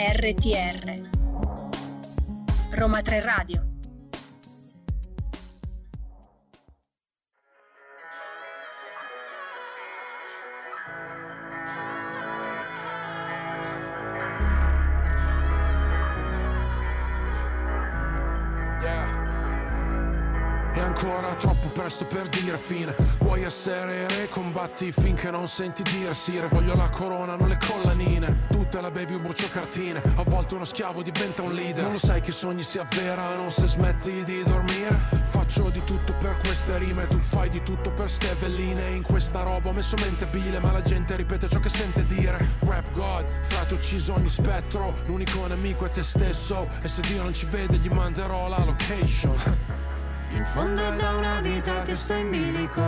RTR Roma 3 Radio presto per dire fine Vuoi essere re, combatti finché non senti dire sire. Voglio la corona, non le collanine. Tutte la bevi o brucio cartine. A volte uno schiavo diventa un leader. Non lo sai che i sogni si avverano se smetti di dormire? Faccio di tutto per queste rime Tu fai di tutto per ste velline. In questa roba ho messo mente bile Ma la gente ripete ciò che sente dire. Rap God, frate ucciso ogni spettro. L'unico nemico è te stesso. E se Dio non ci vede gli manderò la location In fondo è da una vita che sto in bilico.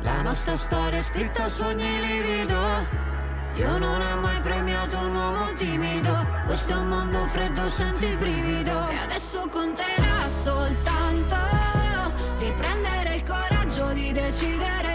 La nostra storia è scritta su ogni livido. Dio non ha mai premiato un uomo timido. Questo è un mondo freddo, senti il brivido. E adesso conterà soltanto Riprendere il coraggio di decidere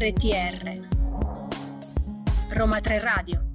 RTR Roma 3 Radio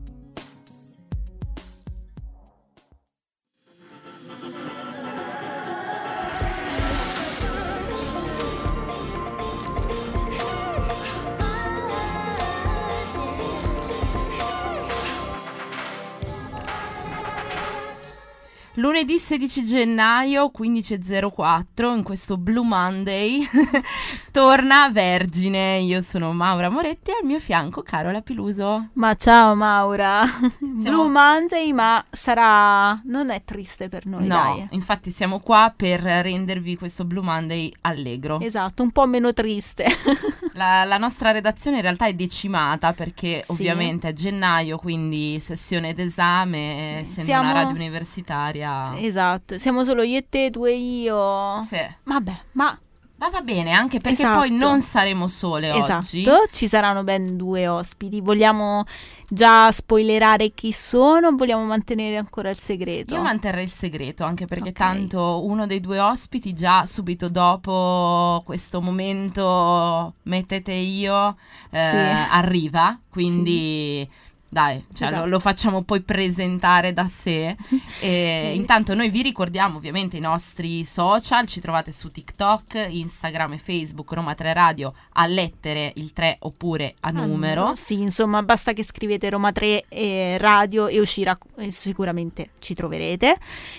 Lunedì 16 gennaio 15.04 in questo Blue Monday torna Vergine. Io sono Maura Moretti e al mio fianco Carola Piluso. Ma ciao Maura, Blue Monday ma sarà... non è triste per noi, No, dai. infatti siamo qua per rendervi questo Blue Monday allegro. Esatto, un po' meno triste. La, la nostra redazione in realtà è decimata perché Sì. ovviamente è gennaio, quindi sessione d'esame, essendo Siamo- una radio universitaria. esatto, siamo solo io e te, tu e io. Sì. Vabbè, ma Ma va bene, anche perché Esatto. poi non saremo sole oggi. esatto, ci saranno ben due ospiti. Vogliamo già spoilerare chi sono o vogliamo mantenere ancora il segreto? Io manterrei il segreto anche perché Ok. tanto uno dei due ospiti già subito dopo questo momento mettete io eh, Sì. arriva, quindi dai, cioè, Esatto. lo, lo facciamo poi presentare da sé. E intanto noi vi ricordiamo ovviamente i nostri social, ci trovate su TikTok, Instagram e Facebook Roma 3 Radio a lettere il 3 oppure a Ah, numero. Sì, insomma, basta che scrivete Roma 3 e radio e uscirà e sicuramente ci troverete.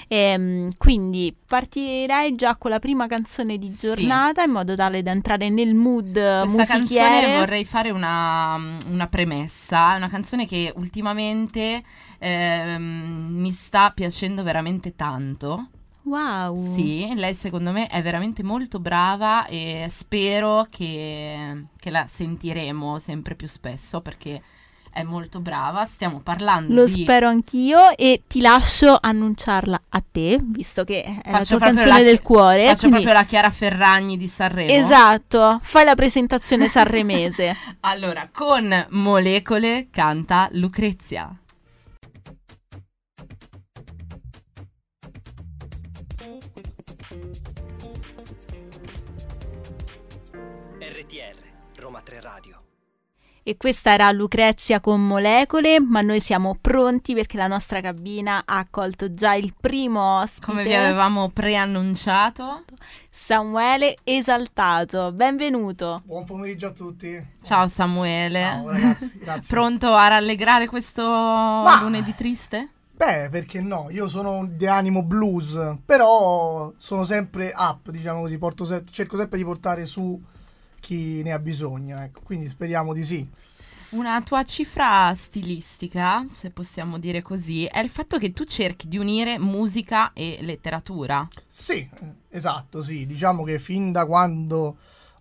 Ehm, quindi partirei già con la prima canzone di Sì. giornata in modo tale da entrare nel mood Questa musichiere. canzone vorrei fare una, una premessa, una canzone che ultimamente ehm, mi sta piacendo veramente tanto. Wow. Sì, lei secondo me è veramente molto brava e spero che, che la sentiremo sempre più spesso perché è molto brava. Stiamo parlando Lo di... spero anch'io e ti lascio annunciarla a te, visto che è la Faccio tua proprio canzone la- del cuore. Faccio quindi- proprio la Chiara Ferragni di Sanremo. Esatto, fai la presentazione sanremese. Allora, con Molecole canta Lucrezia. RTR Roma 3 Radio. E questa era Lucrezia con molecole, ma noi siamo pronti perché la nostra cabina ha accolto già il primo ospite, Come vi avevamo preannunciato. Samuele Esaltato. Benvenuto. Buon pomeriggio a tutti. Ciao Samuele. Ciao ragazzi, grazie. Pronto a rallegrare questo lunedì triste? Beh, perché no? Io sono di animo blues, però sono sempre up, diciamo così, porto se- cerco sempre di portare su chi ne ha bisogno, ecco. Quindi speriamo di sì. Una tua cifra stilistica, se possiamo dire così, è il fatto che tu cerchi di unire musica e letteratura. Sì, esatto, sì. Diciamo che fin da quando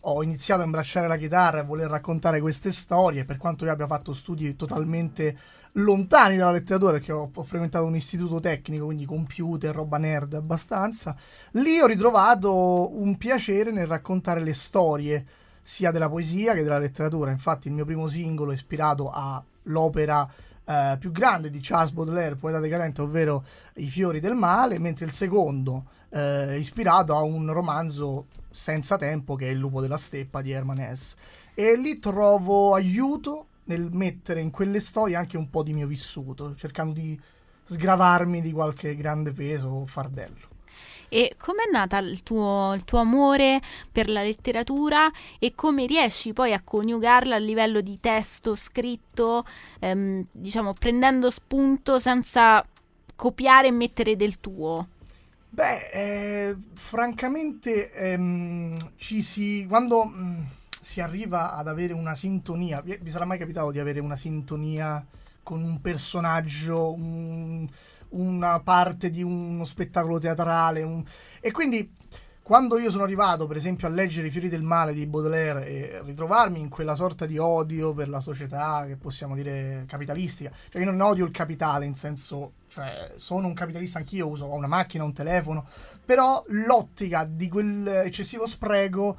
ho iniziato a imbracciare la chitarra e a voler raccontare queste storie, per quanto io abbia fatto studi totalmente lontani dalla letteratura perché ho, ho frequentato un istituto tecnico, quindi computer, roba nerd abbastanza. Lì ho ritrovato un piacere nel raccontare le storie sia della poesia che della letteratura. Infatti il mio primo singolo è ispirato all'opera eh, più grande di Charles Baudelaire, poeta decadente, ovvero I fiori del male, mentre il secondo eh, è ispirato a un romanzo senza tempo che è Il lupo della steppa di Herman Hesse. E lì trovo aiuto nel mettere in quelle storie anche un po' di mio vissuto, cercando di sgravarmi di qualche grande peso o fardello. E com'è nata il tuo, il tuo amore per la letteratura e come riesci poi a coniugarla a livello di testo scritto, ehm, diciamo prendendo spunto senza copiare e mettere del tuo? Beh, eh, francamente ehm, ci si... quando mh, si arriva ad avere una sintonia, vi, vi sarà mai capitato di avere una sintonia con un personaggio, un, una parte di uno spettacolo teatrale. Un... E quindi quando io sono arrivato, per esempio, a leggere I fiori del male di Baudelaire e ritrovarmi in quella sorta di odio per la società, che possiamo dire capitalistica, cioè io non odio il capitale in senso, cioè sono un capitalista anch'io, uso una macchina, un telefono, però l'ottica di quell'eccessivo spreco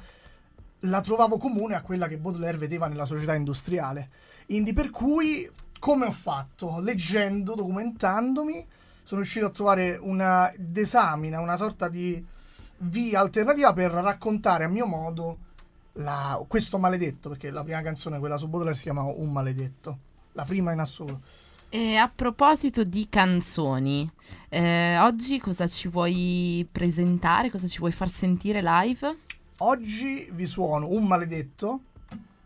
la trovavo comune a quella che Baudelaire vedeva nella società industriale. Quindi per cui come ho fatto? Leggendo, documentandomi, sono riuscito a trovare una desamina, una sorta di via alternativa per raccontare a mio modo la, questo maledetto, perché la prima canzone, quella su Baudelaire, si chiama Un maledetto, la prima in assoluto. E a proposito di canzoni, eh, oggi cosa ci vuoi presentare, cosa ci vuoi far sentire live? Oggi vi suono Un maledetto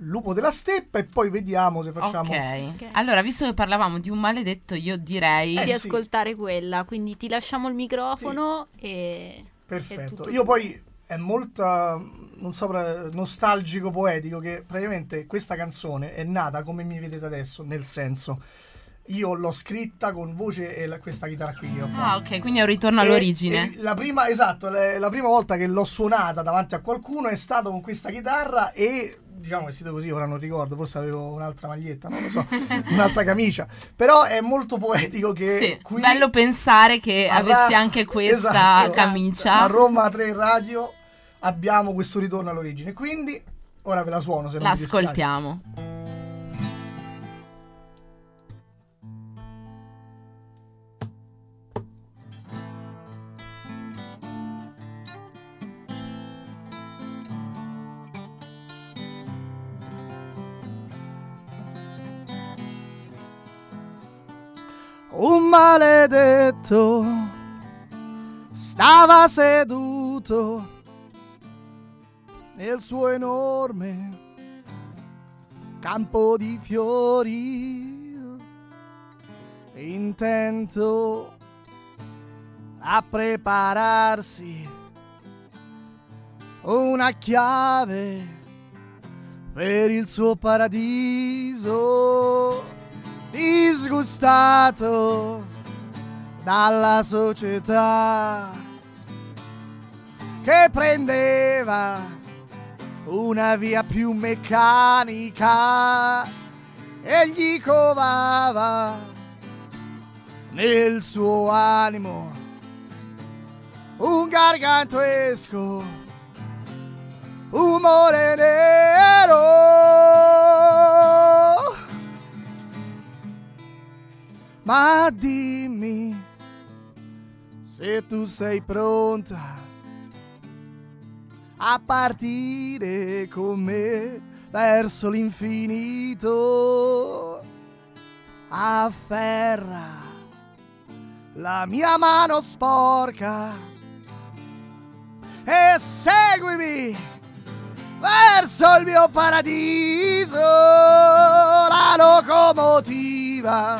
lupo della steppa e poi vediamo se facciamo Ok. Allora, visto che parlavamo di un maledetto, io direi Eh, di sì. ascoltare quella, quindi ti lasciamo il microfono e... è perfetto io poi è molta non so nostalgico poetico che praticamente questa canzone è nata come mi vedete adesso nel senso io l'ho scritta con voce e la- questa chitarra qui che ho qua. Ah, ok, quindi è un ritorno E- all'origine. e la prima, esatto, le- la prima volta che l'ho suonata davanti a qualcuno è stato con questa chitarra e diciamo vestito così, ora non ricordo, forse avevo un'altra maglietta, non lo so, un'altra camicia, però è molto poetico che Sì, qui bello pensare che avessi anche questa Esatto. camicia. a Roma 3 Radio abbiamo questo ritorno all'origine, quindi ora ve la suono se non. L'ascoltiamo. Stava seduto nel suo enorme campo di fiori, intento a prepararsi una chiave per il suo paradiso disgustato dalla società che prendeva una via più meccanica e gli covava nel suo animo un gargantuesco umore nero. Ma dimmi se tu sei pronta a partire con me verso l'infinito. Afferra la mia mano sporca e seguimi verso il mio paradiso. La locomotiva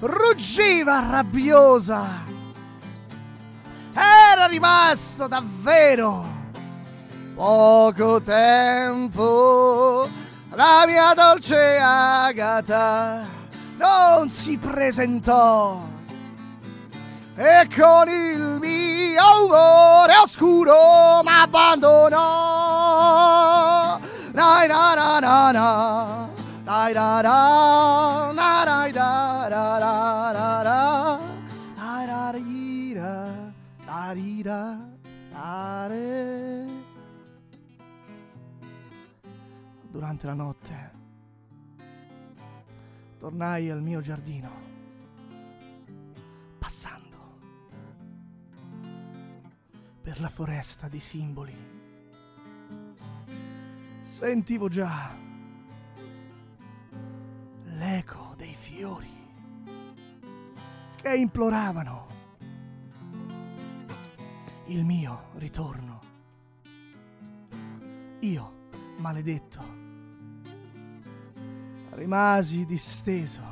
ruggiva rabbiosa. Era rimasto davvero poco tempo la mia dolce Agata non si presentò e con il mio umore oscuro m'abbandonò. Dai da da da da, dai da da, da dai da da da da da, da da da da da da da da Durante la notte tornai al mio giardino, passando per la foresta di simboli. Sentivo già l'eco dei fiori che imploravano il mio ritorno. Io, maledetto, rimasi disteso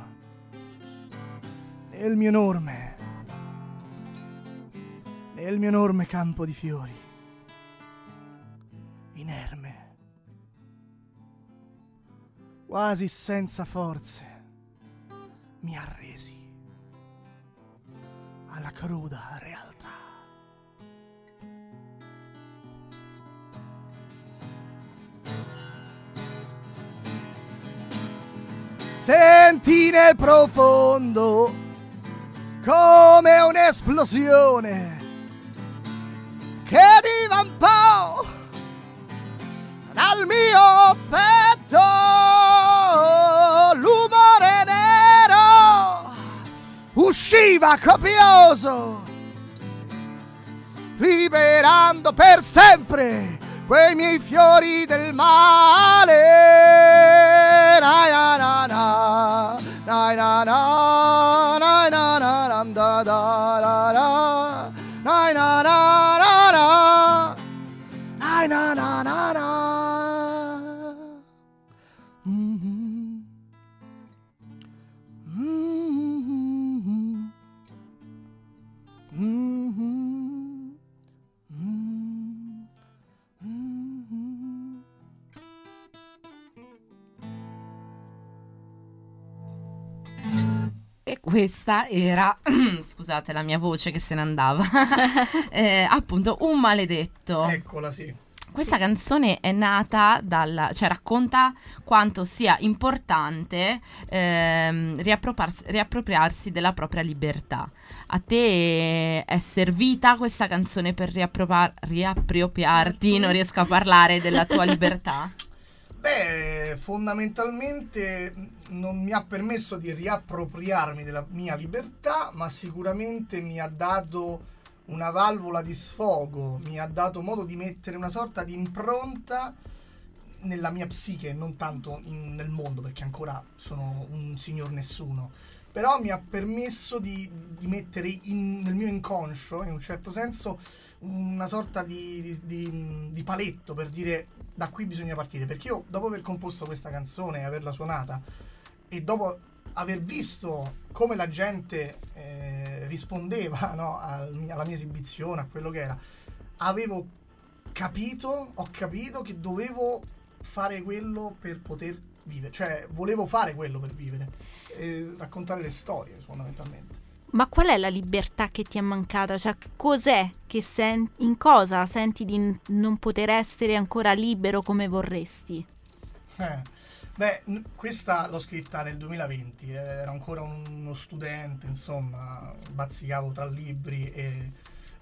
nel mio enorme, nel mio enorme campo di fiori, inerme, quasi senza forze, mi arresi alla cruda realtà. Senti nel profondo come un'esplosione che divampò dal mio petto. L'umore nero usciva copioso liberando per sempre quei miei fiori del male. Na na na na, na na na, na na na, na. Da da da da, na na na na na, na na na na na. Questa era, scusate la mia voce che se ne andava, eh, appunto un maledetto. Eccola sì. Questa canzone è nata dal, cioè racconta quanto sia importante ehm, riappropriarsi, riappropriarsi della propria libertà. A te è servita questa canzone per riappropar- riappropriarti, non riesco a parlare, della tua libertà? Beh, fondamentalmente non mi ha permesso di riappropriarmi della mia libertà, ma sicuramente mi ha dato una valvola di sfogo, mi ha dato modo di mettere una sorta di impronta nella mia psiche, non tanto in- nel mondo, perché ancora sono un signor nessuno. Però mi ha permesso di, di mettere in- nel mio inconscio, in un certo senso, una sorta di, di- di- di paletto per dire da qui bisogna partire. Perché io, dopo aver composto questa canzone e averla suonata, e dopo aver visto come la gente eh, rispondeva no, alla mia esibizione, a quello che era, avevo capito, ho capito che dovevo fare quello per poter vivere, cioè volevo fare quello per vivere, e raccontare le storie fondamentalmente. Ma qual è la libertà che ti è mancata? Cioè, cos'è che sen- in cosa senti di n- non poter essere ancora libero come vorresti? Eh, Beh, n- questa l'ho scritta nel 2020, eh, ero ancora uno studente, insomma, bazzicavo tra libri e...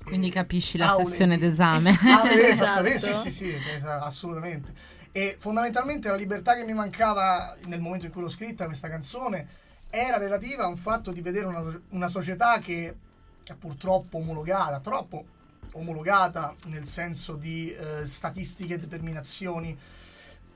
Quindi e capisci la aule sessione di- d'esame. Ah, eh, esattamente, sì, Esatto. sì, sì, assolutamente. E fondamentalmente la libertà che mi mancava nel momento in cui l'ho scritta questa canzone era relativa a un fatto di vedere una, una società che è purtroppo omologata, troppo omologata nel senso di eh, statistiche e determinazioni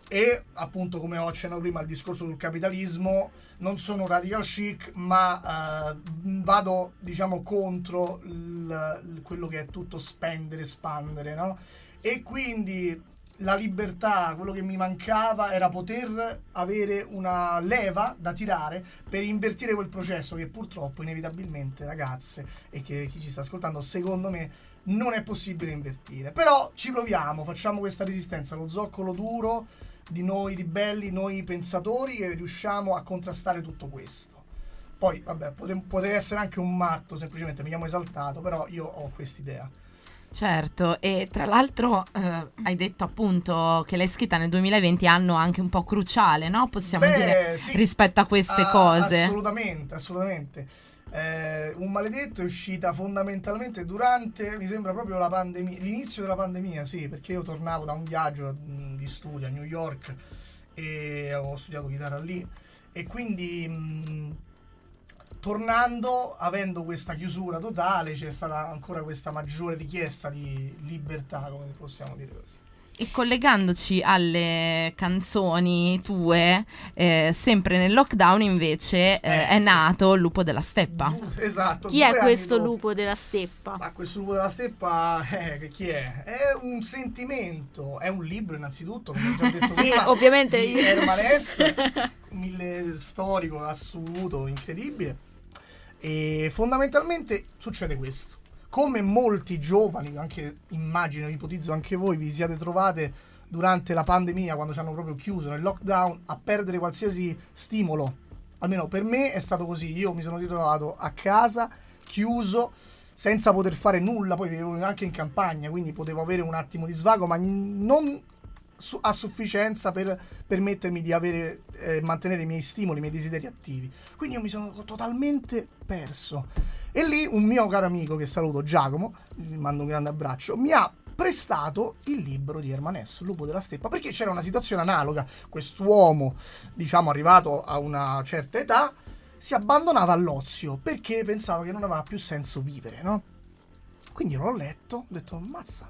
e appunto come ho accennato prima il discorso sul capitalismo non sono radical chic ma eh, vado diciamo contro il- il- quello che è tutto spendere espandere no? e quindi la libertà quello che mi mancava era poter avere una leva da tirare per invertire quel processo che purtroppo inevitabilmente ragazze e che chi ci sta ascoltando secondo me non è possibile invertire però ci proviamo facciamo questa resistenza lo zoccolo duro di noi ribelli, noi pensatori che riusciamo a contrastare tutto questo. Poi, vabbè, potrei, essere anche un matto, semplicemente mi chiamo esaltato, però io ho quest'idea. Certo, e tra l'altro eh, hai detto appunto che l'hai scritta nel 2020, anno anche un po' cruciale, no? Possiamo Beh, dire sì. rispetto a queste Ah, cose. Assolutamente, assolutamente. Eh, un maledetto è uscita fondamentalmente durante, mi sembra proprio la pandemia, l'inizio della pandemia, sì, perché io tornavo da un viaggio mh, di studio a New York e ho studiato chitarra lì e quindi mh, tornando, avendo questa chiusura totale, c'è stata ancora questa maggiore richiesta di libertà, come possiamo dire così. E collegandoci alle canzoni tue, eh, sempre nel lockdown invece eh, Eh, è sì. nato il lupo della steppa. Esatto. Chi è questo dopo. lupo della steppa? Ma questo lupo della steppa, eh, che chi è? È un sentimento, è un libro innanzitutto, come ho già detto Sì, prima, ovviamente. di Herman Hesse, mille storico assoluto, incredibile. E fondamentalmente succede questo. Come molti giovani, anche immagino, ipotizzo anche voi, vi siate trovate durante la pandemia, quando ci hanno proprio chiuso nel lockdown, a perdere qualsiasi stimolo. Almeno per me è stato così. Io mi sono ritrovato a casa, chiuso, senza poter fare nulla. Poi vivevo anche in campagna, quindi potevo avere un attimo di svago, ma non a sufficienza per permettermi di avere, eh, mantenere i miei stimoli, i miei desideri attivi. Quindi io mi sono totalmente perso. E lì un mio caro amico che saluto, Giacomo, gli mando un grande abbraccio, mi ha prestato il libro di Herman Hesse, Lupo della Steppa, perché c'era una situazione analoga. Quest'uomo, diciamo, arrivato a una certa età, si abbandonava all'ozio perché pensava che non aveva più senso vivere, no? Quindi l'ho letto, ho detto, mazza,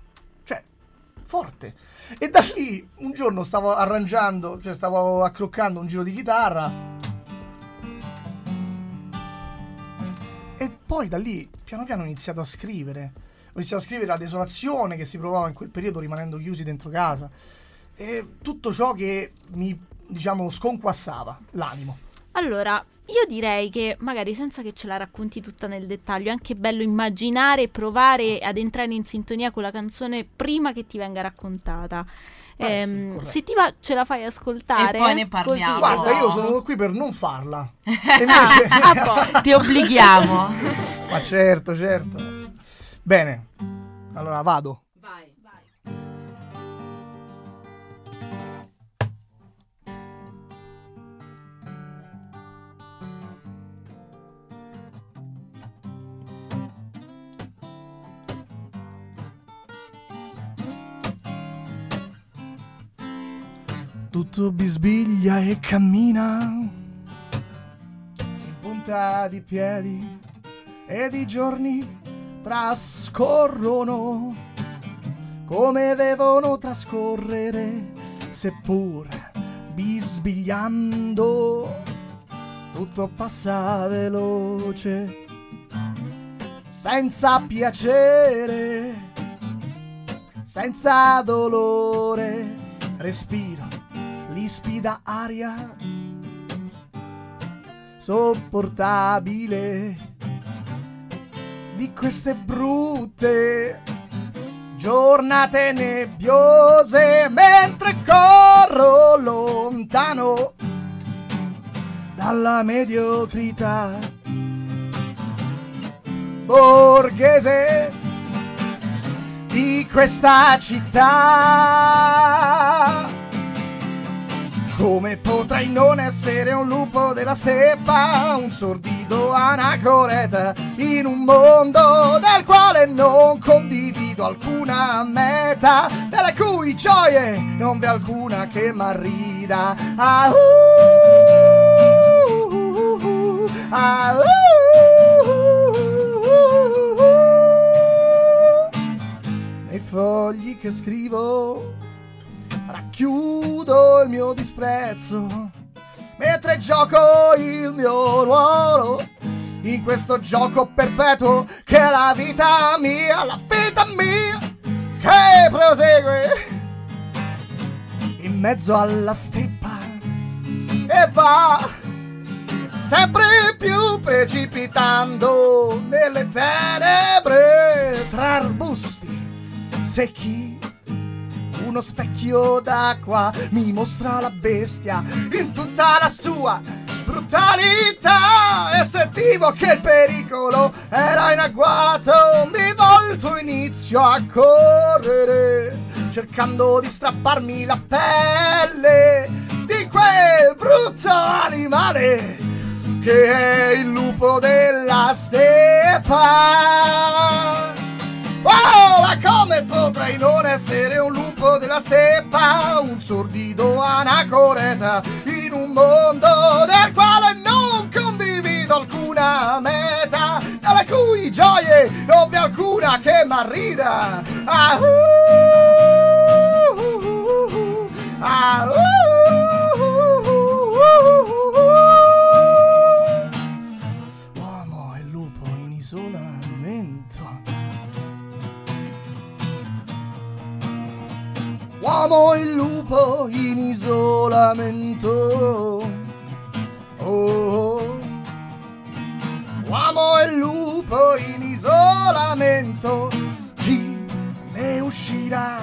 forte. E da lì un giorno stavo arrangiando, cioè stavo accroccando un giro di chitarra. E poi da lì, piano piano, ho iniziato a scrivere. Ho iniziato a scrivere la desolazione che si provava in quel periodo rimanendo chiusi dentro casa. E tutto ciò che mi, diciamo, sconquassava l'animo. Allora, io direi che magari senza che ce la racconti tutta nel dettaglio, è anche bello immaginare e provare ad entrare in sintonia con la canzone prima che ti venga raccontata. Eh, sì, Ehm, corretto. se ti va, ce la fai ascoltare. E poi ne così- parliamo. Guarda, io no. sono qui per non farla. Invece... Ah, poi. Ti obblighiamo. Ma certo, certo. Bene. Allora vado. Tutto bisbiglia e cammina. In punta di piedi ed i giorni trascorrono. Come devono trascorrere seppur bisbigliando. Tutto passa veloce senza piacere senza dolore. Respiro l'ispida aria sopportabile di queste brutte giornate nebbiose mentre corro lontano dalla mediocrità borghese di questa città. Come potrei non essere un lupo della steppa, un sordido anacoreta in un mondo del quale non condivido alcuna meta, delle cui gioie non v'è alcuna che m'arrida. Ah, uh, uh, uh, uh, ah, uh, uh, uh, uh. Nei fogli che scrivo racchiudo il mio disprezzo mentre gioco il mio ruolo in questo gioco perpetuo che è la vita mia, la vita mia che prosegue in mezzo alla steppa e va sempre più precipitando nelle tenebre tra arbusti secchi uno specchio d'acqua mi mostra la bestia in tutta la sua brutalità e sentivo che il pericolo era in agguato mi volto inizio a correre cercando di strapparmi la pelle di quel brutto animale che è il lupo della steppa. Potrei non essere un lupo della steppa, un sordido anacoreta in un mondo del quale non condivido alcuna meta, dalla cui gioie non vi alcuna che m'arrida. Ah, uh, uh, uh, uh, ah, uh, uh, Uomo e lupo in isolamento. Oh. Uomo e lupo in isolamento. Chi ne uscirà?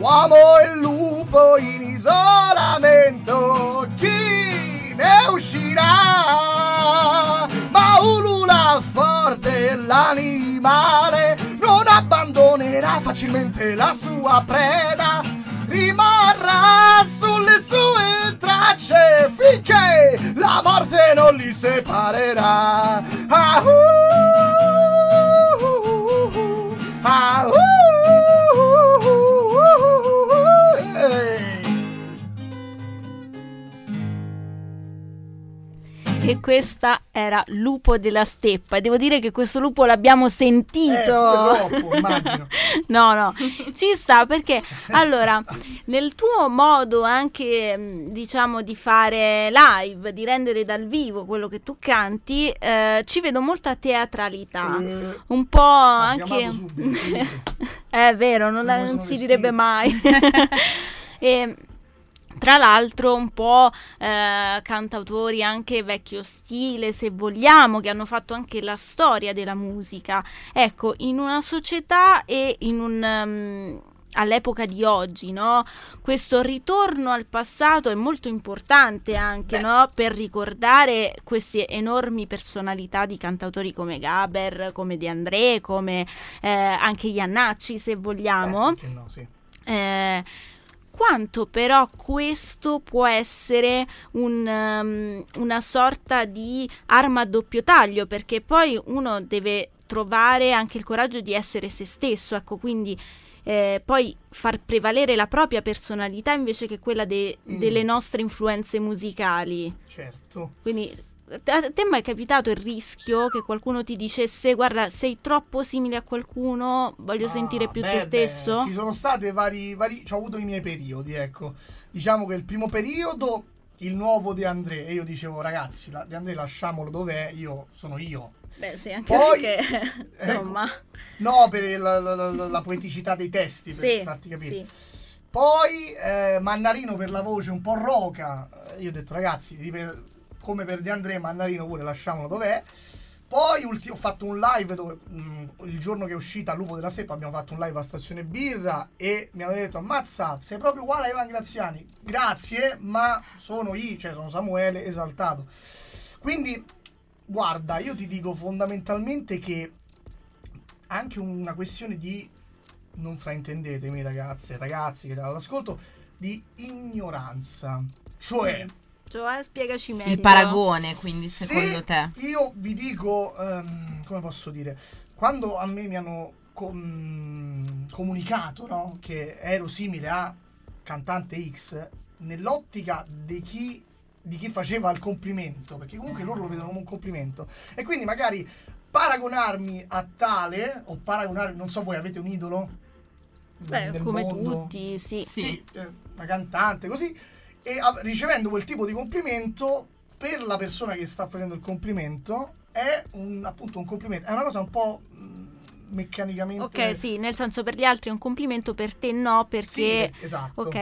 Uomo e lupo in isolamento. Chi ne uscirà? Ma forte l'animale non abbandonerà facilmente la sua preda. Rimarrà sulle sue tracce finché la morte non li separerà. Ah, uh, E questa era Lupo della Steppa. E devo dire che questo lupo l'abbiamo sentito. Eh, troppo, immagino. no, no, ci sta perché allora nel tuo modo anche mh, diciamo di fare live, di rendere dal vivo quello che tu canti, eh, ci vedo molta teatralità. Eh, Un po' anche subito, subito. è vero, non, non sono si direbbe mai. e, tra l'altro un po' eh, cantautori anche vecchio stile, se vogliamo, che hanno fatto anche la storia della musica. Ecco, in una società e in un... ehm, all'epoca di oggi, no? Questo ritorno al passato è molto importante anche, no? Per ricordare queste enormi personalità di cantautori come Gaber, come De André, come eh, anche Iannacci, se vogliamo. Eh, no, sì. Eh, quanto però questo può essere un, um, una sorta di arma a doppio taglio, perché poi uno deve trovare anche il coraggio di essere se stesso, ecco, quindi eh, poi far prevalere la propria personalità invece che quella de- Mm. delle nostre influenze musicali. Certo. Quindi a te mai è capitato il rischio che qualcuno ti dicesse guarda sei troppo simile a qualcuno, voglio Ah, sentire più beh, te stesso? beh, ci sono state vari, vari. Ho avuto i miei periodi, ecco. Diciamo che il primo periodo, il nuovo De André, e io dicevo, ragazzi, la- De André lasciamolo dov'è, io sono io. Beh, sì, anche Poi- perché insomma, No, per la, la- la- poeticità dei testi, per sì, farti capire. sì. Poi eh, Mannarino per la voce un po' roca. Io ho detto, ragazzi, ripe- come per De André, Mannarino pure lasciamolo dov'è. Poi ulti- ho fatto un live dove mh, il giorno che è uscita Lupo della Steppa abbiamo fatto un live a Stazione Birra e mi hanno detto ammazza sei proprio uguale a Ivan Graziani. Grazie ma sono io cioè sono Samuele esaltato. Quindi guarda io ti dico fondamentalmente che anche una questione di non fraintendetemi ragazze e ragazzi che all'ascolto di ignoranza. Cioè Cioè, spiegaci meglio. Il paragone, quindi, se secondo te? Io vi dico, ehm, come posso dire, quando a me mi hanno com- comunicato no, che ero simile a cantante X, nell'ottica di chi, di chi faceva il complimento, perché comunque loro lo vedono come un complimento, e quindi magari paragonarmi a tale, o paragonarmi, non so voi, avete un idolo? Beh, come mondo? tutti, sì. Sì. sì, eh, una cantante, così, e av- ricevendo quel tipo di complimento, per la persona che sta facendo il complimento, è un, appunto un complimento, è una cosa un po' mh, meccanicamente... Ok, sì, nel senso per gli altri è un complimento, per te no, Sì, perché... esatto. Ok,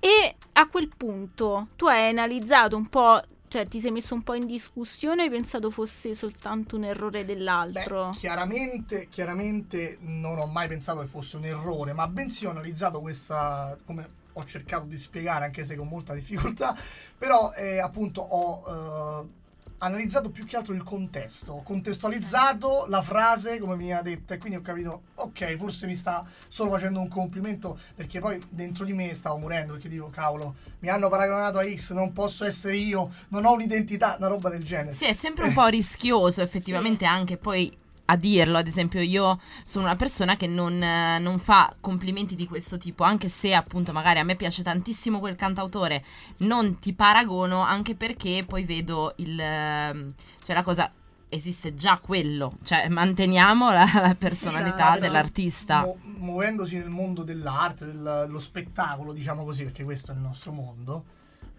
e a quel punto tu hai analizzato un po', cioè ti sei messo un po' in discussione o hai pensato fosse soltanto un errore Beh, dell'altro? chiaramente, chiaramente non ho mai pensato che fosse un errore, ma bensì ho analizzato questa, come ho cercato di spiegare, anche se con molta difficoltà, però eh, appunto ho eh, analizzato più che altro il contesto, ho contestualizzato la frase come veniva detta e quindi ho capito, ok, forse mi sta solo facendo un complimento perché poi dentro di me stavo morendo perché dico, cavolo, mi hanno paragonato a X, non posso essere io, non ho un'identità, una roba del genere. Sì, è sempre un po' rischioso effettivamente anche poi a dirlo, ad esempio io sono una persona che non, eh, non fa complimenti di questo tipo, anche se appunto magari a me piace tantissimo quel cantautore, non ti paragono anche perché poi vedo il... ehm, cioè la cosa... Esiste già quello, cioè manteniamo la, la personalità Esatto. dell'artista. Mu- muovendosi nel mondo dell'arte, del- dello spettacolo, diciamo così, perché questo è il nostro mondo,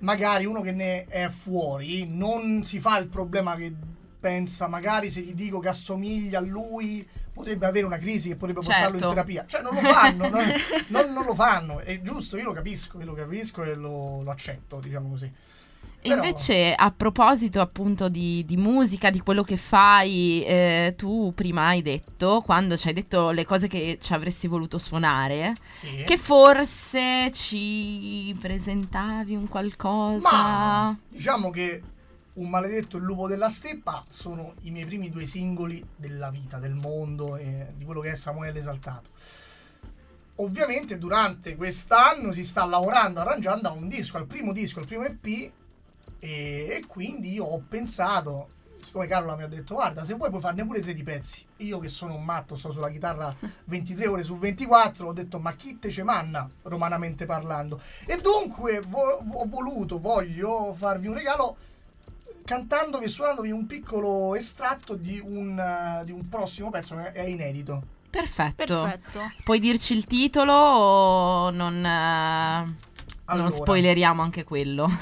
magari uno che ne è fuori non si fa il problema che pensa, magari se gli dico che assomiglia a lui potrebbe avere una crisi che potrebbe portarlo Certo. in terapia. Cioè non lo fanno, non, non- non lo fanno. È giusto, io lo capisco, io lo capisco e lo, lo accetto, diciamo così. Però- invece, a proposito appunto di, di musica, di quello che fai, eh, tu prima hai detto, quando ci hai detto le cose che ci avresti voluto suonare, Sì. che forse ci presentavi un qualcosa. Ma diciamo che Un maledetto il lupo della steppa sono i miei primi due singoli della vita, del mondo e di quello che è Samuele Esaltato. Ovviamente durante quest'anno si sta lavorando, arrangiando a un disco, al primo disco, al primo EP e, e quindi io ho pensato, siccome Carola mi ha detto guarda se vuoi puoi farne pure tre di pezzi, io che sono un matto, sto sulla chitarra 23 ore su 24, ho detto ma chi te ce manna, romanamente parlando. E dunque vo- ho voluto, voglio farvi un regalo cantandovi e suonandovi un piccolo estratto di un, eh, di un prossimo pezzo che è inedito. Perfetto. Perfetto. Puoi dirci il titolo o non, eh, Allora. non spoileriamo anche quello?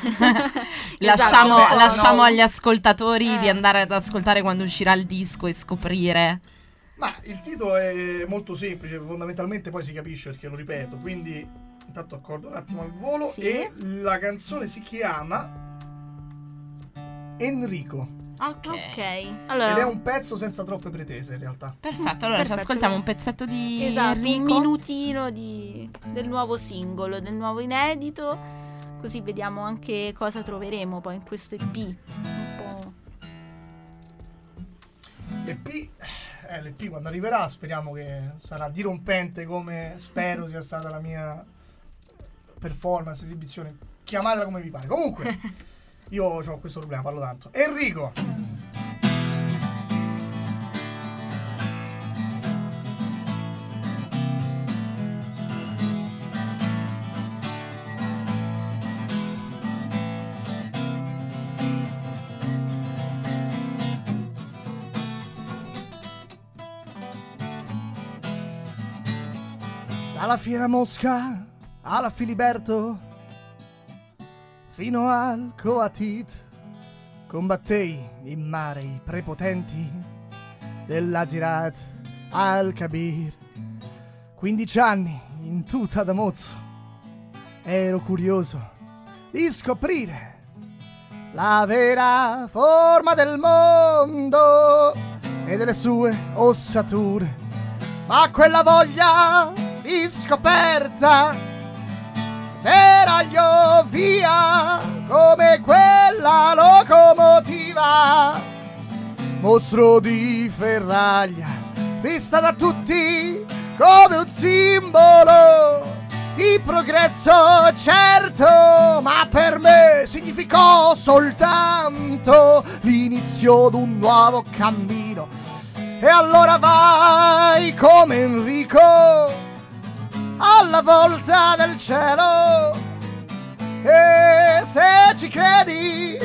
Esatto, lasciamo vabbè, lasciamo no. agli ascoltatori Eh. di andare ad ascoltare quando uscirà il disco e scoprire. Ma il titolo è molto semplice, fondamentalmente poi si capisce perché lo ripeto, quindi intanto accordo un attimo al volo Sì. e la canzone si chiama Enrico Ok. Ok. Allora, ed è un pezzo senza troppe pretese in realtà. Perfetto, allora ci Perfetto. ascoltiamo un pezzetto di esatto, un Enrico. minutino di- del nuovo singolo, del nuovo inedito, così vediamo anche cosa troveremo poi in questo EP. Un po'. L'EP, eh, l'EP quando arriverà speriamo che sarà dirompente come spero sia stata la mia performance, esibizione, chiamatela come vi pare. Comunque, io ho questo problema, parlo tanto. Enrico! Dalla Fiera Mosca alla Filiberto fino al Coatit combattei in mare i prepotenti dell'Azirat al Kabir 15 anni in tuta da mozzo ero curioso di scoprire la vera forma del mondo e delle sue ossature ma quella voglia di scoperta era io via come quella locomotiva. Mostro di ferraglia vista da tutti come un simbolo di progresso certo ma per me significò soltanto l'inizio d'un nuovo cammino. E allora vai come Enrico alla volta del cielo. E se ci credi,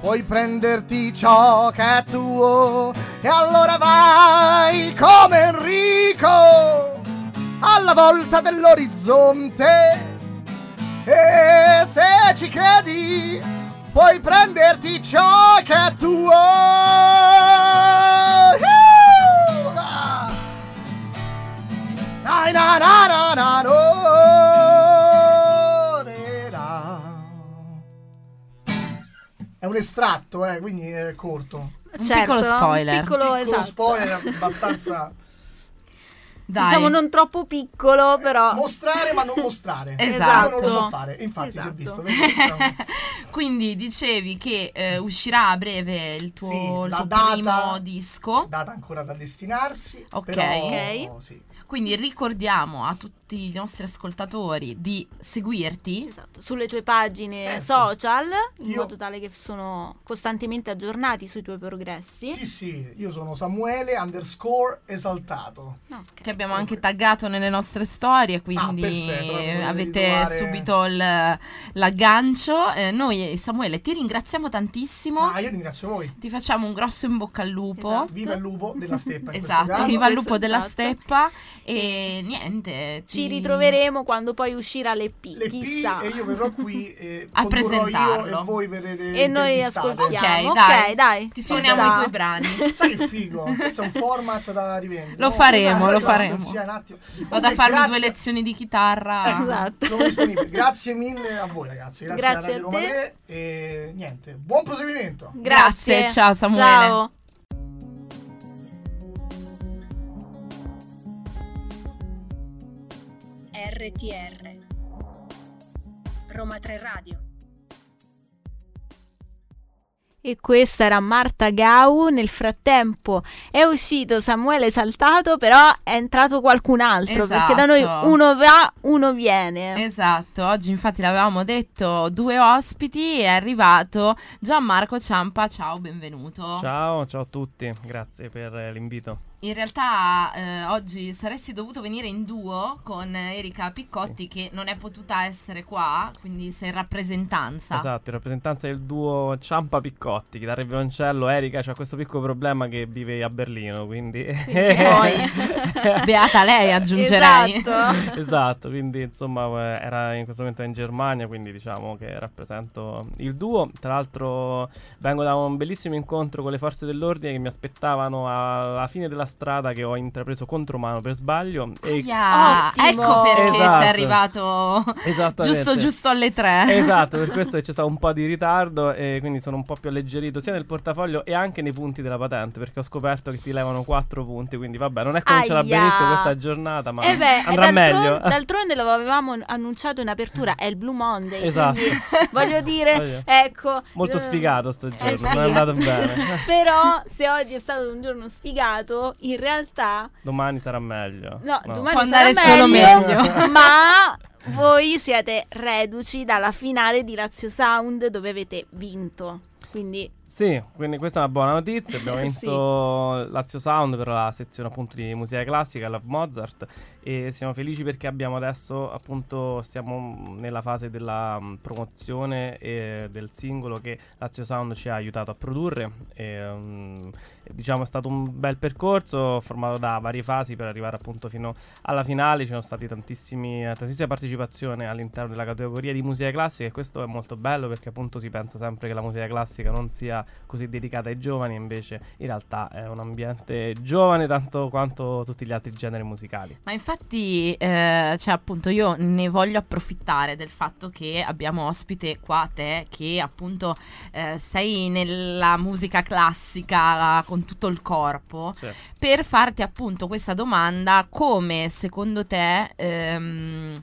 puoi prenderti ciò che è tuo. E allora vai come Enrico alla volta dell'orizzonte. E se ci credi, puoi prenderti ciò che è tuo. Na na na na na no, re, ra. È un estratto, eh, quindi è corto. Un piccolo spoiler. Un piccolo, Piccolo esatto. spoiler abbastanza. Dai. diciamo non troppo piccolo, però Mostrare ma non mostrare. Esatto. Io non lo so fare, infatti si è Esatto. visto. vedi? Diciamo. Quindi dicevi che eh, uscirà a breve il tuo, Sì, il la tuo data- primo disco. Data ancora da destinarsi. Ok. Però, Ok. sì. Quindi ricordiamo a tutti i nostri ascoltatori di seguirti. esatto, sulle tue pagine Certo. social, in Io- modo tale che sono costantemente aggiornati sui tuoi progressi. Sì, sì, io sono Samuele underscore esaltato. No, ok. Che abbiamo anche taggato nelle nostre storie, quindi Ah, perfetto, allora potete avete ritrovare- subito il- l'aggancio. Eh, noi, Samuele, ti ringraziamo tantissimo. Ma io ringrazio voi. Ti facciamo un grosso in bocca al lupo. Esatto. Viva il lupo della steppa. Esatto, viva il lupo della esatto. steppa e niente. Ci ti- ritroveremo quando poi uscirà l'EP, Le P chissà. e io verrò qui e A condurrò io presentarlo. e voi verrete E noi ascoltiamo. Ok, dai. dai. Ti ci suoniamo i sta. tuoi brani. Sai che figo? Questo è un format da rivendere. Lo No, faremo, esatto, lo esatto, faremo. sia un attimo. Vado a farmi due grazie- lezioni di chitarra. Esatto. Sono disponibile. Grazie mille a voi ragazzi, grazie, Grazie a a Roma te. 3 e niente, buon proseguimento. Grazie, ciao, Samuele. Ciao. RTR Roma 3 Radio E questa era Marta Gau. Nel frattempo è uscito Samuele Esaltato, però è entrato qualcun altro. Perché da noi Esatto. uno va, uno viene. Esatto, oggi infatti l'avevamo detto, due ospiti, è arrivato Gianmarco Ciampa, ciao, benvenuto. Ciao, ciao a tutti, grazie per l'invito. In realtà eh, oggi saresti dovuto venire in duo con Erika Piccotti che non è potuta essere qua, quindi sei in rappresentanza. Esatto, in rappresentanza del duo Ciampa Piccotti, chitarra e violoncello. Erika c'ha questo piccolo problema che vive a Berlino, quindi... Quindi poi, beata lei aggiungerei. Esatto. esatto, quindi insomma eh, era in questo momento in Germania, quindi diciamo che rappresento il duo. Tra l'altro vengo da un bellissimo incontro con le forze dell'ordine che mi aspettavano alla fine della strada che ho intrapreso contromano per sbaglio. E Ottimo. ecco perché Esatto. sei arrivato Esattamente. giusto giusto alle tre. Esatto, per questo che c'è stato un po' di ritardo e quindi sono un po' più alleggerito sia nel portafoglio e anche nei punti della patente perché ho scoperto che ti levano 4 punti, quindi vabbè, non è cominciata Aia. benissimo questa giornata, ma Eh beh, andrà d'altron- meglio. D'altronde lo avevamo annunciato in apertura, è il Blue Monday. Esatto. quindi voglio dire, Voglio- ecco. Molto eh, sfigato sto giorno, eh sì. non è andato bene. Però se oggi è stato un giorno sfigato, in realtà Domani sarà meglio. No, domani Può sarà solo meglio, meglio. ma voi siete reduci dalla finale di Lazio Sound dove avete vinto. Quindi Sì, quindi questa è una buona notizia. Abbiamo Sì. vinto Lazio Sound per la sezione appunto di musica classica, Love Mozart e siamo felici perché abbiamo adesso appunto stiamo nella fase della mm, promozione e del singolo che Lazio Sound ci ha aiutato a produrre e, mm, diciamo è stato un bel percorso formato da varie fasi per arrivare appunto fino alla finale. Ci sono stati tantissimi, eh, tantissima partecipazione all'interno della categoria di musica classica e questo è molto bello perché appunto si pensa sempre che la musica classica non sia così dedicata ai giovani, invece in realtà è un ambiente giovane tanto quanto tutti gli altri generi musicali. Ma infatti, eh, cioè appunto io ne voglio approfittare del fatto che abbiamo ospite qua te che appunto eh, sei nella musica classica con tutto il corpo Cioè, per farti appunto questa domanda come secondo te ehm,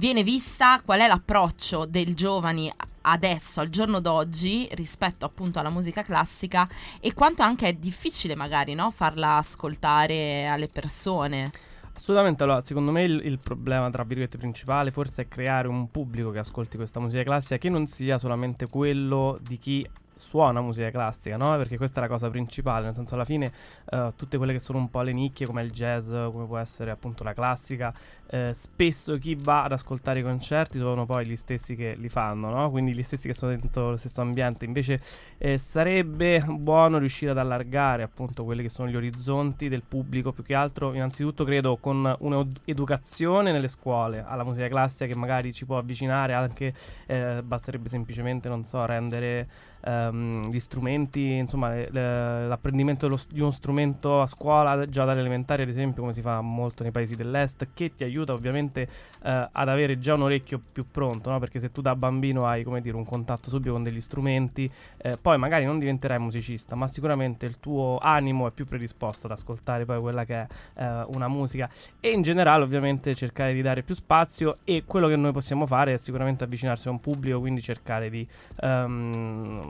viene vista qual è l'approccio dei giovani adesso al giorno d'oggi rispetto appunto alla musica classica e quanto anche è difficile magari no, farla ascoltare alle persone. Assolutamente, allora, secondo me il, il problema, tra virgolette, principale forse è creare un pubblico che ascolti questa musica classica che non sia solamente quello di chi suona musica classica, no? Perché questa è la cosa principale, nel senso alla fine eh, tutte quelle che sono un po' le nicchie come il jazz, come può essere appunto la classica, eh, spesso chi va ad ascoltare i concerti sono poi gli stessi che li fanno, no? Quindi gli stessi che sono dentro lo stesso ambiente. Invece eh, sarebbe buono riuscire ad allargare appunto quelli che sono gli orizzonti del pubblico, più che altro innanzitutto credo con un'educazione nelle scuole alla musica classica che magari ci può avvicinare anche, eh, basterebbe semplicemente, non so, rendere ehm, gli strumenti, insomma, le- le- l'apprendimento dello- di uno strumento a scuola, già dalle elementari, ad esempio, come si fa molto nei paesi dell'est, che ti aiuta ovviamente eh, ad avere già un orecchio più pronto, no? Perché se tu da bambino hai, come dire, un contatto subito con degli strumenti, eh, poi magari non diventerai musicista, ma sicuramente il tuo animo è più predisposto ad ascoltare poi quella che è eh, una musica e in generale ovviamente cercare di dare più spazio e quello che noi possiamo fare è sicuramente avvicinarsi a un pubblico, quindi cercare di ehm,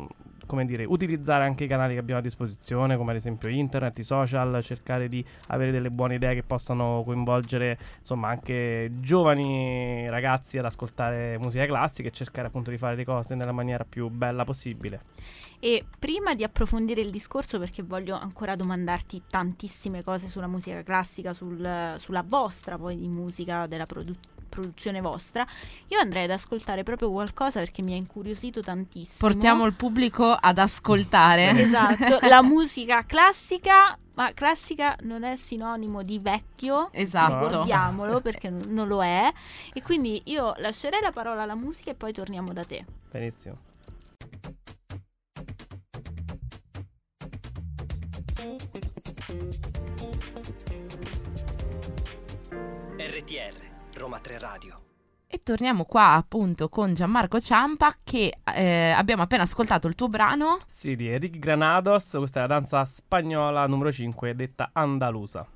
come dire, utilizzare anche i canali che abbiamo a disposizione, come ad esempio internet, i social, cercare di avere delle buone idee che possano coinvolgere insomma anche giovani ragazzi ad ascoltare musica classica e cercare appunto di fare le cose nella maniera più bella possibile. E prima di approfondire il discorso, perché voglio ancora domandarti tantissime cose sulla musica classica, sul- sulla vostra poi di musica, della produ- produzione vostra, io andrei ad ascoltare proprio qualcosa perché mi ha incuriosito tantissimo. Portiamo il pubblico ad ascoltare. Esatto, la musica classica, ma classica non è sinonimo di vecchio, Esatto. ricordiamolo perché n- non lo è. E quindi io lascerei la parola alla musica e poi torniamo da te. Benissimo. RTR, Roma 3 Radio. E torniamo qua appunto con Gianmarco Ciampa che eh, abbiamo appena ascoltato il tuo brano. Sì, di Eric Granados, questa è la danza spagnola numero 5 detta andalusa.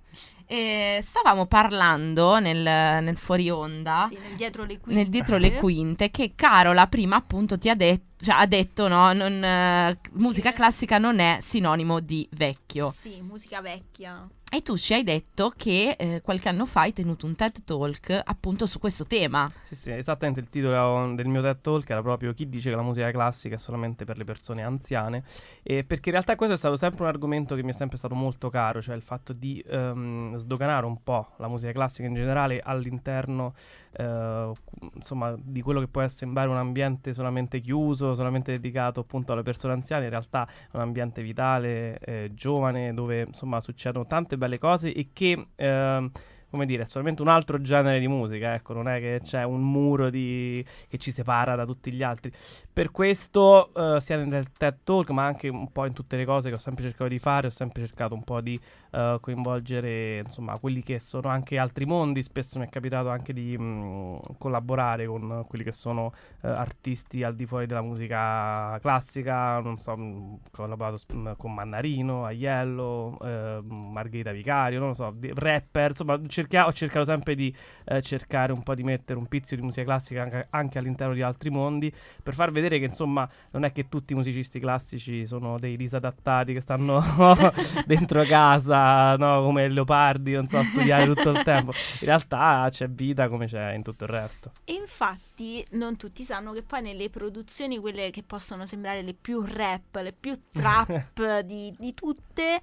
E stavamo parlando nel, nel fuori onda. Sì, nel dietro le quinte. Nel dietro le quinte, che Carola prima appunto ti ha, det- cioè, ha detto no, non, eh, musica classica non è sinonimo di vecchio. Sì, musica vecchia. E tu ci hai detto che eh, qualche anno fa hai tenuto un TED Talk appunto su questo tema. Sì, sì, esattamente il titolo del mio TED Talk era proprio Chi dice che la musica classica è solamente per le persone anziane, e perché in realtà questo è stato sempre un argomento che mi è sempre stato molto caro, cioè il fatto di ehm, sdoganare un po' la musica classica in generale all'interno eh, insomma, di quello che può sembrare un ambiente solamente chiuso, solamente dedicato appunto alle persone anziane, in realtà è un ambiente vitale, eh, giovane, dove insomma succedono tante belle cose e che ehm, come dire, è solamente un altro genere di musica, ecco, non è che c'è un muro di... che ci separa da tutti gli altri. Per questo, eh, sia nel TED Talk, ma anche un po' in tutte le cose che ho sempre cercato di fare, ho sempre cercato un po' di eh, coinvolgere, insomma, quelli che sono anche altri mondi. Spesso mi è capitato anche di mh, collaborare con quelli che sono eh, artisti al di fuori della musica classica, non so, mh, ho collaborato mh, con Mannarino, Aiello, eh, Margherita Vicario, non lo so, di- rapper, insomma, cerchia- ho cercato sempre di eh, cercare un po' di mettere un pizzico di musica classica anche, anche all'interno di altri mondi, per far vedere che insomma non è che tutti i musicisti classici sono dei disadattati che stanno dentro casa, no, come leopardi, non so, studiare tutto il tempo. In realtà c'è vita come c'è in tutto il resto. E infatti non tutti sanno che poi nelle produzioni, quelle che possono sembrare le più rap, le più trap di, di tutte,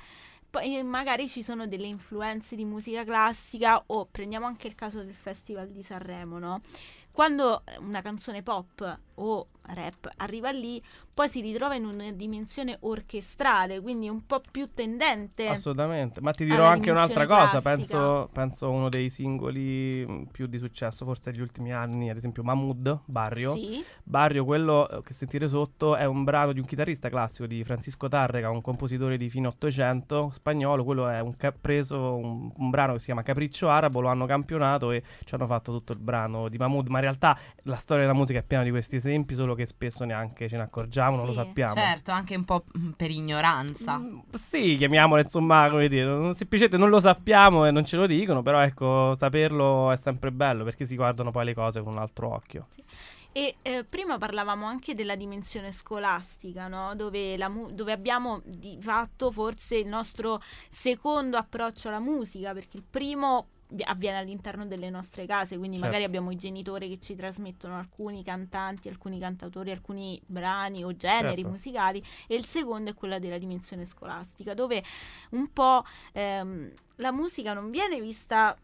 poi eh, magari ci sono delle influenze di musica classica o prendiamo anche il caso del Festival di Sanremo, no? Quando una canzone pop o rap arriva lì, poi si ritrova in una dimensione orchestrale, quindi un po' più tendente. Assolutamente, ma ti dirò anche un'altra dimensione cosa, classica. penso, penso uno dei singoli mh, più di successo forse degli ultimi anni, ad esempio Mahmood, Barrio. Sì, Barrio, quello eh, che sentite sotto, è un brano di un chitarrista classico di Francisco Tarrega, un compositore di fine 800 spagnolo. Quello è un ca- preso un, un brano che si chiama Capriccio Arabo, lo hanno campionato e ci hanno fatto tutto il brano di Mahmood. Ma in realtà la storia della musica è piena di questi esempi, solo che spesso neanche ce ne accorgiamo, non lo Sì, sappiamo. Certo, anche un po' per ignoranza. Mm, Sì, chiamiamolo insomma, come dire, non- semplicemente non lo sappiamo e non ce lo dicono, però ecco, saperlo è sempre bello perché si guardano poi le cose con un altro occhio. E eh, prima parlavamo anche della dimensione scolastica, no? dove, la mu- dove abbiamo di fatto forse il nostro secondo approccio alla musica, perché il primo avviene all'interno delle nostre case, quindi Certo. magari abbiamo i genitori che ci trasmettono alcuni cantanti, alcuni cantautori, alcuni brani o generi Certo. musicali, e il secondo è quella della dimensione scolastica, dove un po' ehm, la musica non viene vista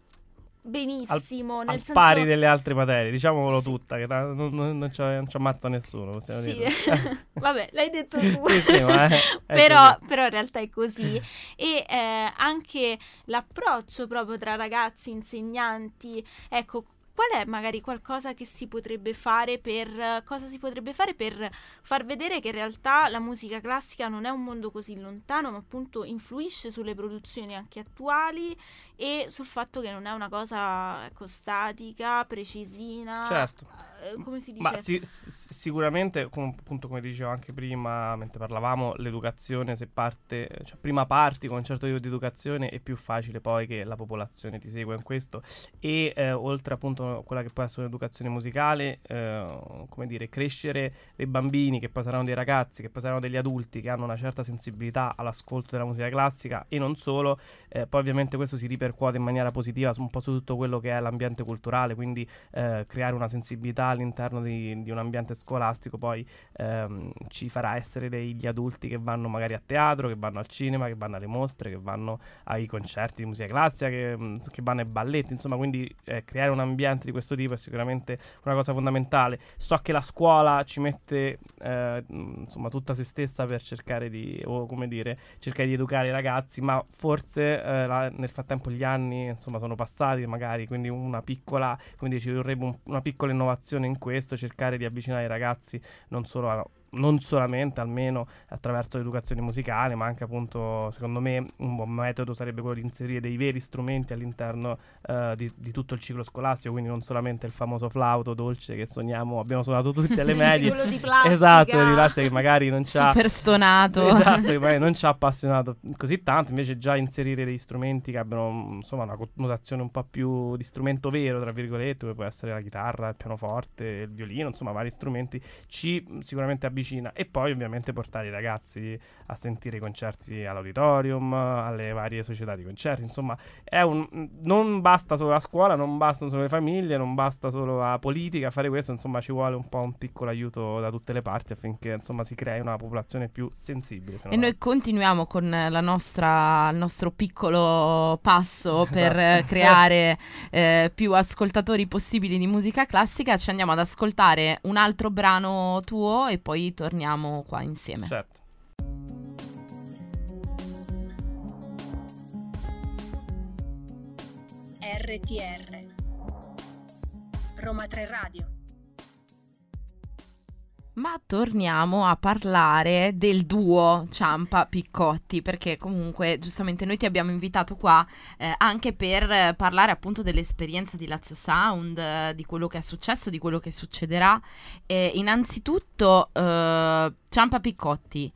benissimo, nel Al senso... pari delle altre materie, diciamolo Sì. tutta, che non, non, non ci, non ci ammazza nessuno, possiamo Sì, dire. vabbè, l'hai detto tu. Sì, sì, ma è- è però, però in realtà è così. E eh, anche l'approccio proprio tra ragazzi, insegnanti, ecco, qual è magari qualcosa che si potrebbe fare per cosa si potrebbe fare per far vedere che in realtà la musica classica non è un mondo così lontano, ma appunto influisce sulle produzioni anche attuali e sul fatto che non è una cosa ecco, statica, precisina. Certo. eh, come si dice? Ma si- sicuramente, com- appunto come dicevo anche prima, mentre parlavamo, l'educazione se parte, cioè prima parti con un certo tipo di educazione è più facile poi che la popolazione ti segua in questo e eh, oltre appunto a quella che può essere un'educazione musicale, eh, come dire, crescere dei bambini che poi saranno dei ragazzi, che poi saranno degli adulti che hanno una certa sensibilità all'ascolto della musica classica e non solo, eh, poi ovviamente questo si ripercuote in maniera positiva un po' su tutto quello che è l'ambiente culturale, quindi eh, creare una sensibilità all'interno di, di un ambiente scolastico poi ehm, ci farà essere degli adulti che vanno magari a teatro, che vanno al cinema, che vanno alle mostre, che vanno ai concerti di musica classica, che, mh, che vanno ai balletti, insomma, quindi eh, creare un ambiente di questo tipo è sicuramente una cosa fondamentale. So che la scuola ci mette eh, mh, insomma tutta se stessa per cercare di, o come dire, cercare di educare i ragazzi, ma forse eh, la- nel frattempo gli anni insomma sono passati magari, quindi una piccola, quindi ci vorrebbe un- una piccola innovazione in questo, cercare di avvicinare i ragazzi non solo a non solamente almeno attraverso l'educazione musicale, ma anche appunto, secondo me, un buon metodo sarebbe quello di inserire dei veri strumenti all'interno eh, di, di tutto il ciclo scolastico, quindi non solamente il famoso flauto dolce che sogniamo, abbiamo suonato tutte alle medie. Quello di plastica. Esatto, quello di plastica che magari non c'ha Super stonato. Esatto, che magari non ci ha appassionato così tanto, invece già inserire dei strumenti che abbiano mm, insomma una connotazione un po' più di strumento vero, tra virgolette, come può essere la chitarra, il pianoforte, il violino, insomma vari strumenti, ci sicuramente avvicina e poi ovviamente portare i ragazzi a sentire i concerti all'auditorium, alle varie società di concerti, insomma è un, non basta solo la scuola, non bastano solo le famiglie, non basta solo la politica fare questo, insomma ci vuole un po' un piccolo aiuto da tutte le parti affinché insomma si crei una popolazione più sensibile. se E non noi continuiamo con la nostra, il nostro piccolo passo Esatto. per creare eh, più ascoltatori possibili di musica classica. Ci andiamo ad ascoltare un altro brano tuo e poi torniamo qua insieme. Certo. RTR Roma 3 Radio Ma torniamo a parlare del duo Ciampa Piccotti, perché comunque giustamente noi ti abbiamo invitato qua eh, anche per parlare appunto dell'esperienza di Lazio Sound, di quello che è successo, di quello che succederà. Innanzitutto eh, Ciampa Piccotti.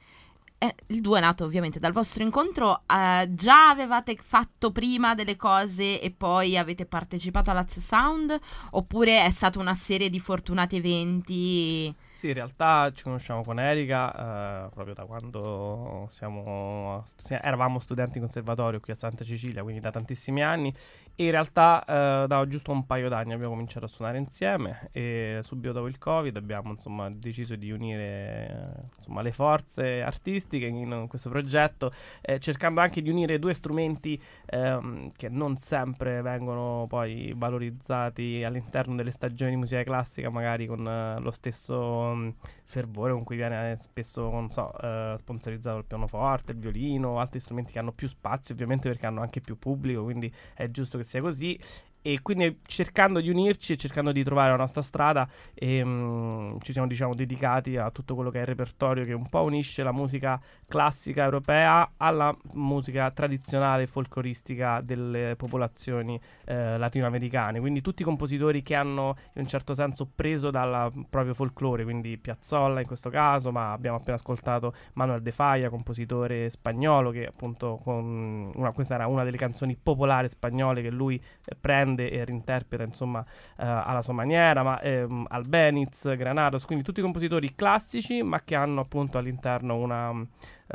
eh, il duo è nato ovviamente dal vostro incontro, eh, già avevate fatto prima delle cose e poi avete partecipato a Lazio Sound oppure è stata una serie di fortunati eventi? Sì, in realtà ci conosciamo con Erika eh, proprio da quando siamo, eravamo studenti in conservatorio qui a Santa Cecilia, quindi da tantissimi anni. E in realtà eh, da giusto un paio d'anni abbiamo cominciato a suonare insieme e subito dopo il Covid abbiamo insomma deciso di unire insomma, le forze artistiche in questo progetto, eh, cercando anche di unire due strumenti ehm, che non sempre vengono poi valorizzati all'interno delle stagioni di musica classica, magari con lo stesso mh, fervore con cui viene spesso, non so, eh, sponsorizzato il pianoforte, il violino, altri strumenti che hanno più spazio, ovviamente perché hanno anche più pubblico, quindi è giusto che sia così. E quindi cercando di unirci e cercando di trovare la nostra strada, ehm, ci siamo diciamo dedicati a tutto quello che è il repertorio che un po' unisce la musica classica europea alla musica tradizionale folcloristica delle popolazioni eh, latinoamericane. Quindi tutti i compositori che hanno in un certo senso preso dal proprio folklore, quindi Piazzolla in questo caso, ma abbiamo appena ascoltato Manuel De Falla, compositore spagnolo, che appunto con una, questa era una delle canzoni popolari spagnole che lui eh, prende e reinterpreta insomma eh, alla sua maniera, ma ehm, Albeniz, Granados, quindi tutti compositori classici, ma che hanno appunto all'interno una,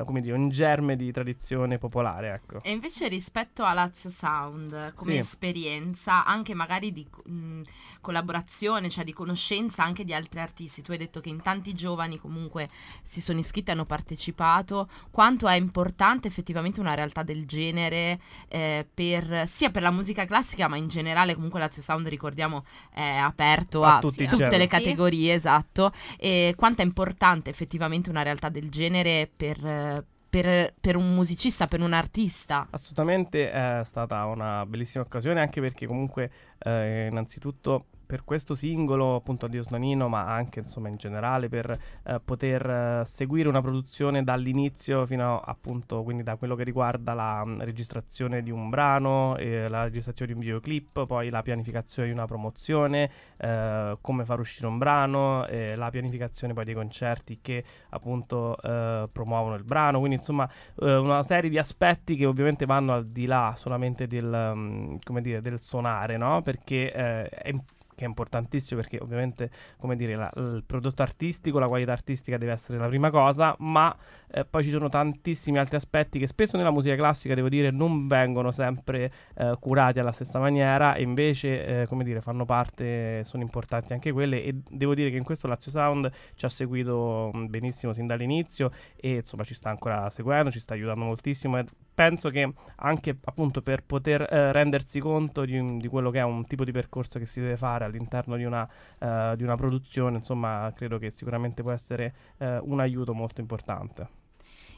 come dire, un germe di tradizione popolare, ecco. E invece rispetto a Lazio Sound, come Sì. esperienza, anche magari di mh, collaborazione, cioè di conoscenza anche di altri artisti, tu hai detto che in tanti giovani comunque si sono iscritti e hanno partecipato, quanto è importante effettivamente una realtà del genere eh, per, sia per la musica classica, ma in generale comunque Lazio Sound, ricordiamo, è aperto A a, tutti i tutte generi. le categorie, esatto, e quanto è importante effettivamente una realtà del genere per... per, per un musicista, per un artista. Assolutamente è stata una bellissima occasione anche perché comunque eh, innanzitutto per questo singolo, appunto Addio Snanino, ma anche insomma in generale per eh, poter eh, seguire una produzione dall'inizio fino a, appunto quindi da quello che riguarda la mh, registrazione di un brano, eh, la registrazione di un videoclip, poi la pianificazione di una promozione, eh, come far uscire un brano, eh, la pianificazione poi dei concerti che appunto eh, promuovono il brano, quindi insomma una serie di aspetti che ovviamente vanno al di là solamente del, um, come dire, del suonare, no? Perché è importante che è importantissimo perché ovviamente, come dire, la, il prodotto artistico, la qualità artistica deve essere la prima cosa, ma eh, poi ci sono tantissimi altri aspetti che spesso nella musica classica, devo dire, non vengono sempre eh, curati alla stessa maniera e invece, eh, come dire, fanno parte, sono importanti anche quelle e devo dire che in questo Lazio Sound ci ha seguito benissimo sin dall'inizio e insomma ci sta ancora seguendo, ci sta aiutando moltissimo penso che anche appunto per poter eh, rendersi conto di, un- di quello che è un tipo di percorso che si deve fare all'interno di una, eh, di una produzione, insomma, credo che sicuramente può essere eh, un aiuto molto importante.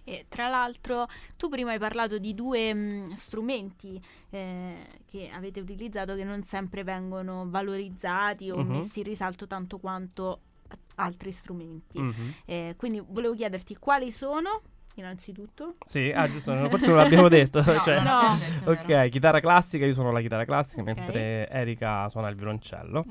E tra l'altro tu prima hai parlato di due mh, strumenti eh, che avete utilizzato che non sempre vengono valorizzati o Mhm. messi in risalto tanto quanto altri strumenti. Mhm. Eh, quindi volevo chiederti quali sono, innanzitutto. Sì, ah, giusto, forse non l'abbiamo detto. No, cioè- no. detto. Ok, chitarra classica, io suono la chitarra classica, Ok. mentre Erika suona il violoncello.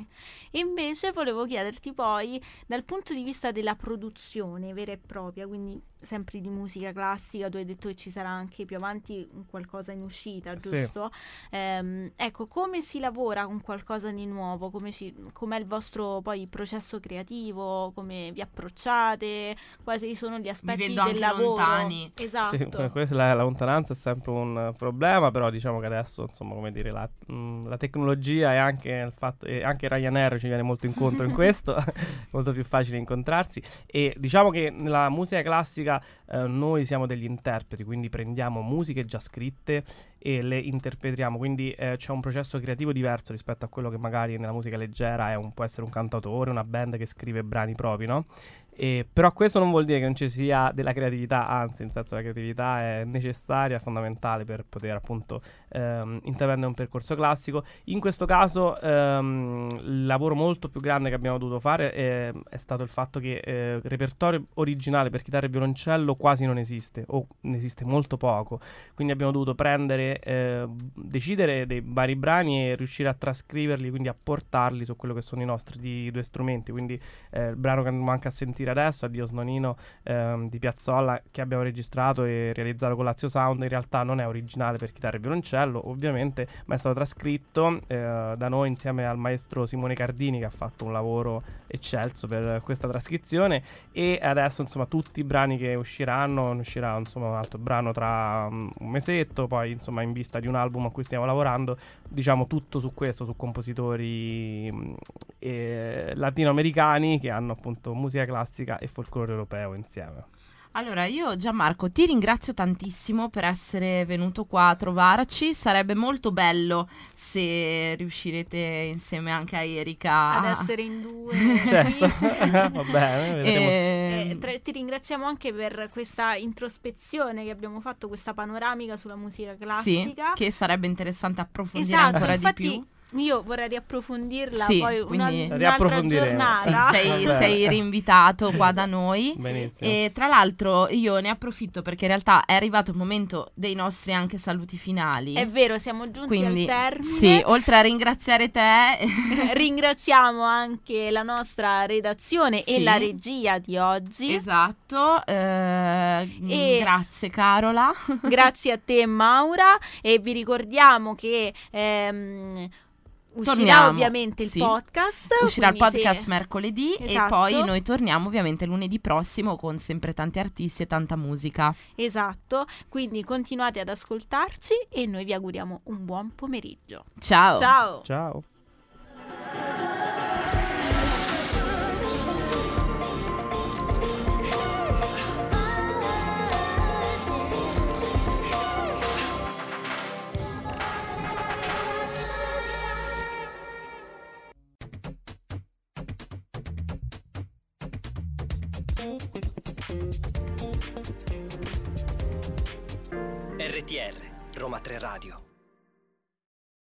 E invece volevo chiederti poi dal punto di vista della produzione vera e propria, quindi sempre di musica classica, tu hai detto che ci sarà anche più avanti un qualcosa in uscita, Sì. giusto? Ehm, ecco, come si lavora con qualcosa di nuovo? Come ci- com'è il vostro poi processo creativo? Come vi approcciate? Quali sono gli aspetti Vivendo del anche lavoro? lontani. Esatto. Sì, questa- la, la lontananza è sempre un problema, però diciamo che adesso, insomma, come dire, la, mh, la tecnologia e anche il fatto, e anche Ryanair ci viene molto incontro in questo, molto più facile incontrarsi. E diciamo che nella musica classica eh, noi siamo degli interpreti, quindi prendiamo musiche già scritte e le interpretiamo, quindi eh, c'è un processo creativo diverso rispetto a quello che magari nella musica leggera un- può essere un cantautore, una band che scrive brani propri, no? E, però questo non vuol dire che non ci sia della creatività, anzi, in senso la creatività è necessaria, fondamentale per poter appunto ehm, intraprendere un percorso classico. In questo caso ehm, il lavoro molto più grande che abbiamo dovuto fare è, è stato il fatto che eh, il repertorio originale per chitarra e violoncello quasi non esiste, o ne esiste molto poco. Quindi abbiamo dovuto prendere, eh, decidere dei vari brani e riuscire a trascriverli, quindi a portarli su quello che sono i nostri due strumenti. Quindi eh, il brano che manca a sentire adesso, Addio Snonino ehm, di Piazzolla, che abbiamo registrato e realizzato con Lazio Sound, in realtà non è originale per chitarra e violoncello, ovviamente, ma è stato trascritto eh, da noi insieme al maestro Simone Cardini, che ha fatto un lavoro eccelso per questa trascrizione. E adesso, insomma, tutti i brani che usciranno, uscirà insomma un altro brano tra mm, un mesetto, poi insomma in vista di un album a cui stiamo lavorando, diciamo tutto su questo, su compositori mm, eh, latinoamericani che hanno appunto musica classica e folklore europeo insieme. Allora, io Gianmarco ti ringrazio tantissimo per essere venuto qua a trovarci. Sarebbe molto bello se riuscirete insieme anche a Erika Ad essere in due. certo, qui. va bene, vedremo. Eh, Eh, tra- ti ringraziamo anche per questa introspezione che abbiamo fatto, questa panoramica sulla musica sì, classica. che sarebbe interessante approfondire esatto, ancora infatti di più. Io vorrei riapprofondirla Sì, poi una, un'altra Riapprofondiremo. Sì, giornata. sei, sei rinvitato qua da noi. Benissimo. E tra l'altro io ne approfitto perché in realtà è arrivato il momento dei nostri anche saluti finali. È vero, siamo giunti Quindi, al termine. sì, oltre a ringraziare te, Ringraziamo anche la nostra redazione e Sì. la regia di oggi. esatto, eh, E- grazie Carola. Grazie a te Maura e vi ricordiamo che ehm, uscirà Torniamo, ovviamente il sì. podcast. Uscirà il quindi se- podcast mercoledì e Esatto. poi noi torniamo ovviamente lunedì prossimo con sempre tanti artisti e tanta musica. Esatto, quindi continuate ad ascoltarci e noi vi auguriamo un buon pomeriggio. Ciao. Ciao! Ciao. RTR, Roma 3 Radio.